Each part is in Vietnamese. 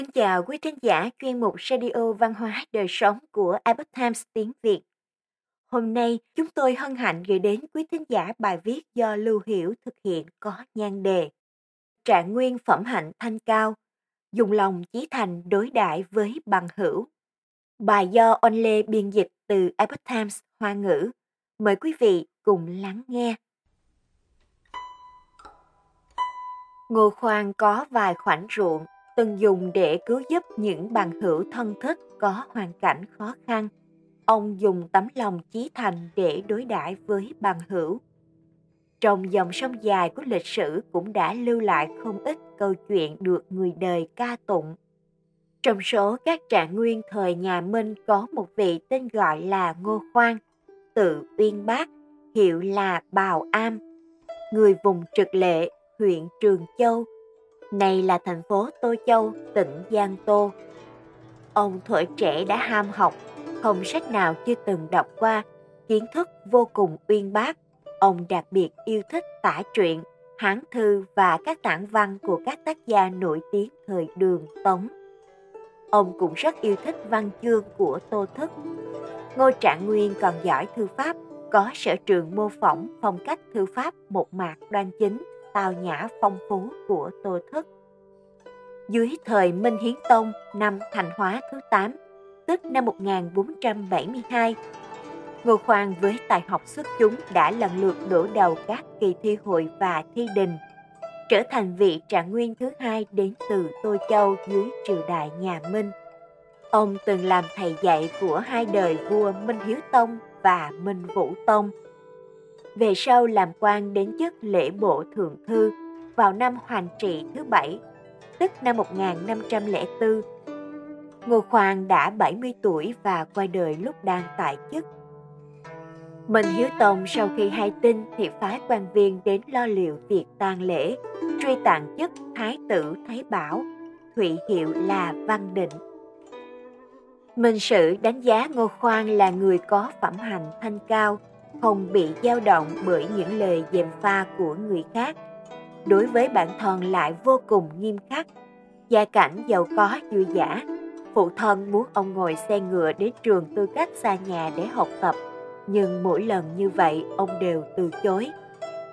Kính chào quý thính giả chuyên mục Radio Văn hóa Đời Sống của Epoch Times tiếng Việt. Hôm nay, chúng tôi hân hạnh gửi đến quý thính giả bài viết do Lưu Hiểu thực hiện có nhan đề Trạng nguyên phẩm hạnh thanh cao, dùng lòng chí thành đối đại với bằng hữu. Bài do Onle biên dịch từ Epoch Times Hoa ngữ. Mời quý vị cùng lắng nghe. Ngô Khoan có vài khoảnh ruộng từng dùng để cứu giúp những bằng hữu thân thích có hoàn cảnh khó khăn. Ông dùng tấm lòng chí thành để đối đãi với bằng hữu. Trong dòng sông dài của lịch sử cũng đã lưu lại không ít câu chuyện được người đời ca tụng. Trong số các trạng nguyên thời nhà Minh có một vị tên gọi là Ngô Khoan, tự Uyên Bác, hiệu là Bào Am, người vùng trực lệ, huyện Trường Châu, này là thành phố Tô Châu, tỉnh Giang Tô. Ông tuổi trẻ đã ham học, không sách nào chưa từng đọc qua, kiến thức vô cùng uyên bác. Ông đặc biệt yêu thích tả truyện, hán thư và các tản văn của các tác gia nổi tiếng thời đường Tống. Ông cũng rất yêu thích văn chương của Tô Thức. Ngô Trạng Nguyên còn giỏi thư pháp, có sở trường mô phỏng phong cách thư pháp một mạc đoan chính, tào nhã phong phú của Tô Thức. Dưới thời Minh Hiến Tông năm Thành Hóa thứ 8, tức năm 1472, Ngô Khoan với tài học xuất chúng đã lần lượt đổ đầu các kỳ thi hội và thi đình, trở thành vị trạng nguyên thứ hai đến từ Tô Châu dưới triều đại nhà Minh. Ông từng làm thầy dạy của hai đời vua Minh Hiếu Tông và Minh Vũ Tông – về sau làm quan đến chức lễ bộ thượng thư vào năm Hoàng trị thứ bảy, tức năm 1504. Ngô Khoan đã 70 tuổi và qua đời lúc đang tại chức. Minh Hiếu Tông sau khi hay tin thì phái quan viên đến lo liệu việc tang lễ, truy tặng chức Thái tử Thái Bảo, thụy hiệu là Văn Định. Minh Sử đánh giá Ngô Khoan là người có phẩm hành thanh cao, không bị dao động bởi những lời dèm pha của người khác. Đối với bản thân lại vô cùng nghiêm khắc. Gia cảnh giàu có dư giả phụ thân muốn ông ngồi xe ngựa đến trường tư cách xa nhà để học tập. Nhưng mỗi lần như vậy, ông đều từ chối.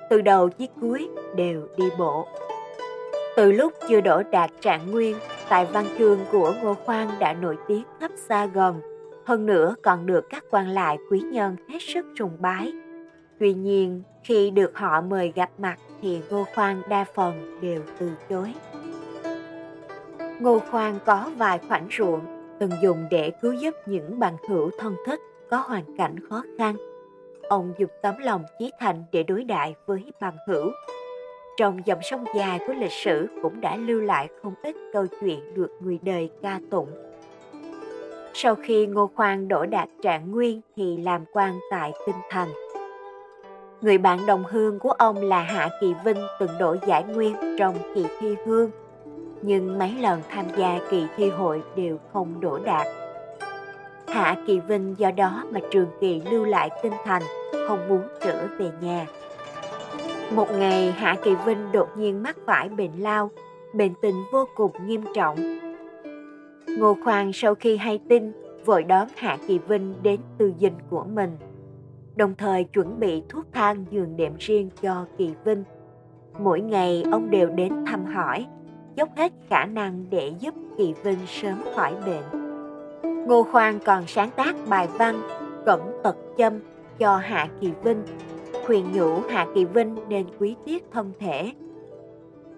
Từ đầu chí cuối đều đi bộ. Từ lúc chưa đổ đạt trạng nguyên tài văn chương của ngô khoan đã nổi tiếng khắp xa gần hơn nữa còn được các quan lại quý nhân hết sức sùng bái. Tuy nhiên, khi được họ mời gặp mặt thì Ngô Khoan đa phần đều từ chối. Ngô Khoan có vài khoảnh ruộng từng dùng để cứu giúp những bằng hữu thân thích có hoàn cảnh khó khăn. Ông dùng tấm lòng chí thành để đối đại với bằng hữu. Trong dòng sông dài của lịch sử cũng đã lưu lại không ít câu chuyện được người đời ca tụng sau khi Ngô Khoan đổ đạt trạng nguyên thì làm quan tại Kinh Thành. Người bạn đồng hương của ông là Hạ Kỳ Vinh từng đổ giải nguyên trong kỳ thi hương, nhưng mấy lần tham gia kỳ thi hội đều không đổ đạt. Hạ Kỳ Vinh do đó mà Trường Kỳ lưu lại Kinh Thành, không muốn trở về nhà. Một ngày Hạ Kỳ Vinh đột nhiên mắc phải bệnh lao, bệnh tình vô cùng nghiêm trọng Ngô Khoan sau khi hay tin, vội đón Hạ Kỳ Vinh đến tư dinh của mình, đồng thời chuẩn bị thuốc thang giường đệm riêng cho Kỳ Vinh. Mỗi ngày ông đều đến thăm hỏi, dốc hết khả năng để giúp Kỳ Vinh sớm khỏi bệnh. Ngô Khoan còn sáng tác bài văn Cẩm Tật Châm cho Hạ Kỳ Vinh, khuyên nhủ Hạ Kỳ Vinh nên quý tiết thân thể.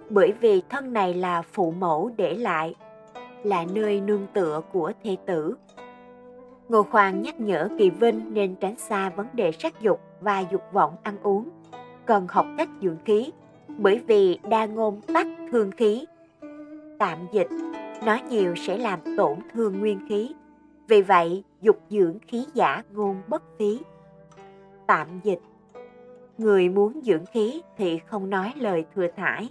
Bởi vì thân này là phụ mẫu để lại là nơi nương tựa của thê tử. Ngô Khoan nhắc nhở Kỳ Vinh nên tránh xa vấn đề sắc dục và dục vọng ăn uống, cần học cách dưỡng khí, bởi vì đa ngôn tắc thương khí. Tạm dịch, nói nhiều sẽ làm tổn thương nguyên khí, vì vậy dục dưỡng khí giả ngôn bất phí. Tạm dịch, người muốn dưỡng khí thì không nói lời thừa thải,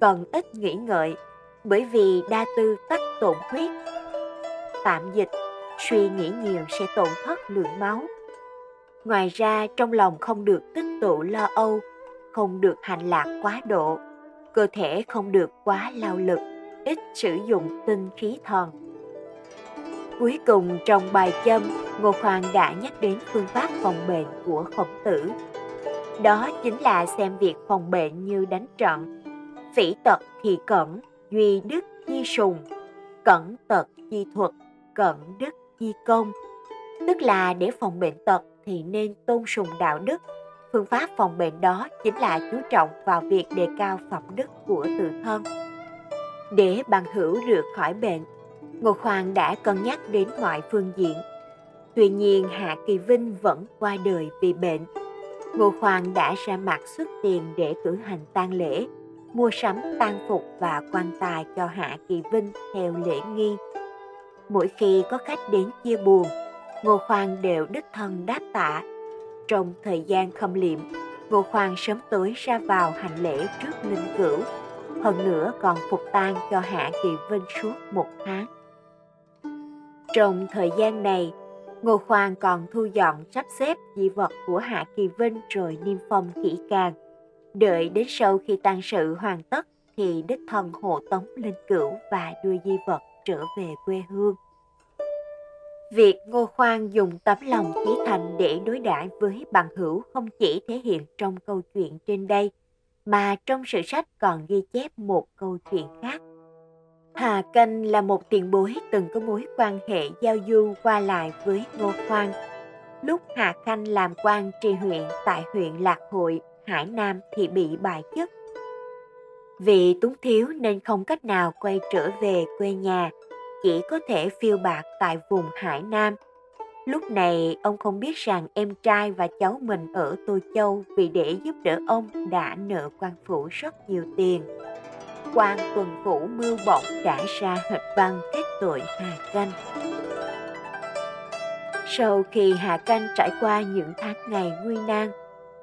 cần ít nghĩ ngợi bởi vì đa tư tắc tổn huyết. Tạm dịch, suy nghĩ nhiều sẽ tổn thất lượng máu. Ngoài ra, trong lòng không được tích tụ lo âu, không được hành lạc quá độ, cơ thể không được quá lao lực, ít sử dụng tinh khí thần. Cuối cùng trong bài châm, Ngô Khoan đã nhắc đến phương pháp phòng bệnh của khổng tử. Đó chính là xem việc phòng bệnh như đánh trận. Phỉ tật thì cẩn, duy đức chi sùng, cẩn tật chi thuật, cẩn đức chi công. Tức là để phòng bệnh tật thì nên tôn sùng đạo đức. Phương pháp phòng bệnh đó chính là chú trọng vào việc đề cao phẩm đức của tự thân. Để bằng hữu được khỏi bệnh, Ngô Khoan đã cân nhắc đến mọi phương diện. Tuy nhiên Hạ Kỳ Vinh vẫn qua đời vì bệnh. Ngô Khoan đã ra mặt xuất tiền để cử hành tang lễ, mua sắm tang phục và quan tài cho Hạ Kỳ Vinh theo lễ nghi. Mỗi khi có khách đến chia buồn, Ngô Khoan đều đích thân đáp tạ. Trong thời gian khâm liệm, Ngô Khoan sớm tối ra vào hành lễ trước linh cửu, hơn nữa còn phục tang cho Hạ Kỳ Vinh suốt một tháng. Trong thời gian này, Ngô Khoan còn thu dọn sắp xếp di vật của Hạ Kỳ Vinh rồi niêm phong kỹ càng. Đợi đến sau khi tang sự hoàn tất thì đích thân hộ tống linh cửu và đưa di vật trở về quê hương. Việc Ngô Khoan dùng tấm lòng chí thành để đối đãi với bằng hữu không chỉ thể hiện trong câu chuyện trên đây, mà trong sử sách còn ghi chép một câu chuyện khác. Hà Canh là một tiền bối từng có mối quan hệ giao du qua lại với Ngô Khoan. Lúc Hà Khanh làm quan tri huyện tại huyện Lạc Hội, Hải Nam thì bị bại chức. Vì túng thiếu nên không cách nào quay trở về quê nhà, chỉ có thể phiêu bạc tại vùng Hải Nam. Lúc này ông không biết rằng em trai và cháu mình ở Tô Châu vì để giúp đỡ ông đã nợ quan phủ rất nhiều tiền. quan tuần phủ mưu bổng đã ra hịch văn kết tội Hà Canh. Sau khi Hà Canh trải qua những tháng ngày nguy nan,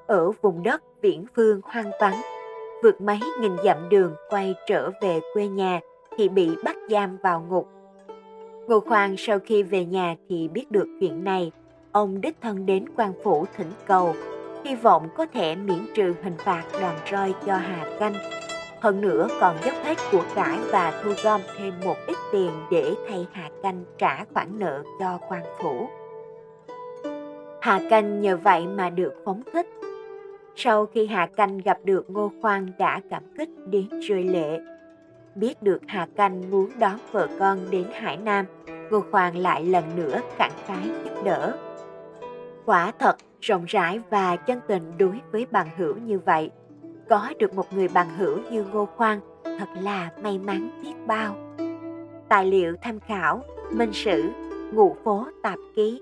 ở vùng đất viễn phương hoang vắng, vượt mấy nghìn dặm đường quay trở về quê nhà thì bị bắt giam vào ngục Ngô Khoan sau khi về nhà thì biết được chuyện này, ông đích thân đến quan phủ thỉnh cầu, hy vọng có thể miễn trừ hình phạt đòn roi cho Hà Canh. Hơn nữa còn dốc hết của cải và thu gom thêm một ít tiền để thay Hà Canh trả khoản nợ cho quan phủ. Hà Canh nhờ vậy mà được phóng thích. Sau khi Hà Canh gặp được Ngô Khoan đã cảm kích đến rơi lệ, biết được Hà Canh muốn đón vợ con đến Hải Nam, Ngô Khoan lại lần nữa khẳng khái giúp đỡ. Quả thật rộng rãi và chân tình đối với bằng hữu như vậy. Có được một người bằng hữu như Ngô Khoan thật là may mắn biết bao. Tài liệu tham khảo Minh Sử Ngụ phố tạp ký